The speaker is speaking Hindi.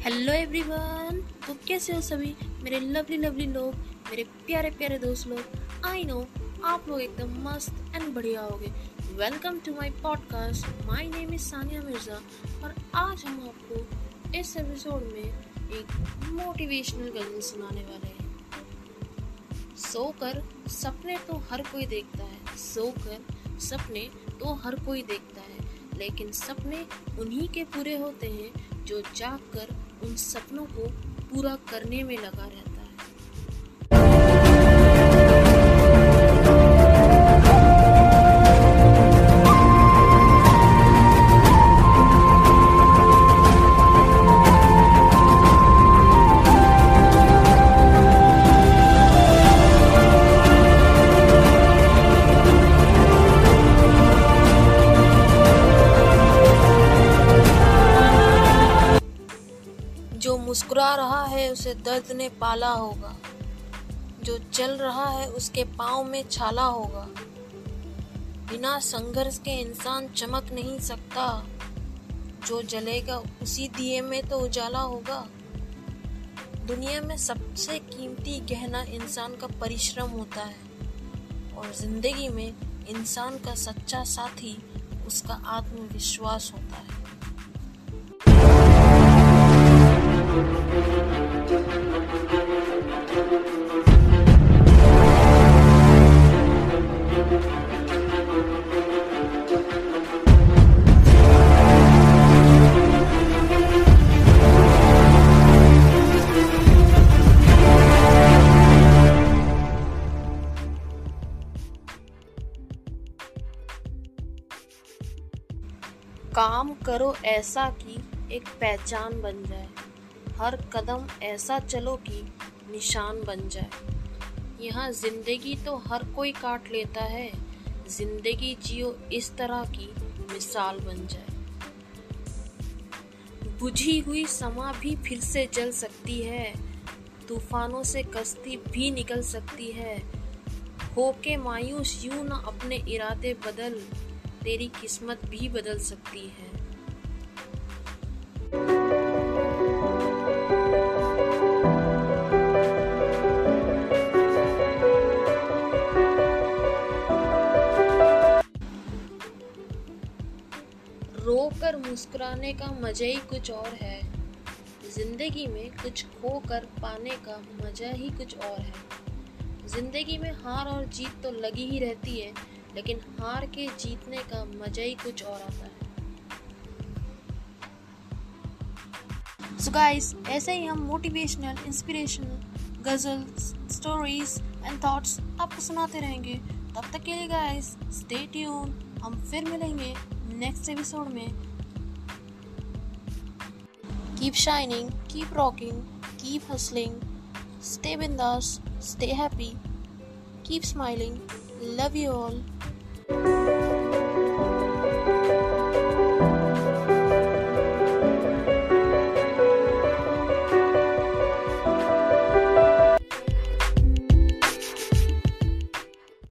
हेलो एवरीवन तो कैसे हो सभी? मेरे लवली लवली लोग, मेरे प्यारे प्यारे दोस्त लोग। आई नो आप लोग एकदम मस्त एंड बढ़िया होगे। Welcome to my podcast my name is Sania Mirza और आज हम आपको इस एपिसोड में एक मोटिवेशनल गज़ल सुनाने वाले हैं। सोकर सपने तो हर कोई देखता है। सोकर सपने तो हर कोई देखता है। लेकिन सपने उन्हीं के पूरे होते हैं जो जाग कर उन सपनों को पूरा करने में लगा रहता मुस्कुरा रहा है, उसे दर्द ने पाला होगा। जो चल रहा है, उसके पाँव में छाला होगा। बिना संघर्ष के इंसान चमक नहीं सकता। जो जलेगा, उसी दिए में तो उजाला होगा। दुनिया में सबसे कीमती गहना इंसान का परिश्रम होता है। और ज़िंदगी में इंसान का सच्चा साथी, उसका आत्मविश्वास होता है। काम करो ऐसा कि एक पहचान बन जाए। हर कदम ऐसा चलो कि निशान बन जाए। यहाँ ज़िंदगी तो हर कोई काट लेता है। ज़िंदगी जियो इस तरह की मिसाल बन जाए। बुझी हुई समा भी फिर से जल सकती है। तूफानों से कश्ती भी निकल सकती है। होके मायूस यूँ ना अपने इरादे बदल। तेरी किस्मत भी बदल सकती है। रोकर मुस्कुराने का मज़ा ही कुछ और है। ज़िंदगी में कुछ खो कर पाने का मज़ा ही कुछ और है। ज़िंदगी में हार और जीत तो लगी ही रहती है, लेकिन हार के जीतने का मज़ा ही कुछ और आता है। सो so गाइस ऐसे ही हम motivational inspirational ghazals stories and thoughts आपको सुनाते रहेंगे। तब तक के लिए गाइस स्टे ट्यून हम फिर मिलेंगे नेक्स्ट एपिसोड में। Keep shining keep rocking keep hustling stay बिंदास stay happy keep smiling love you all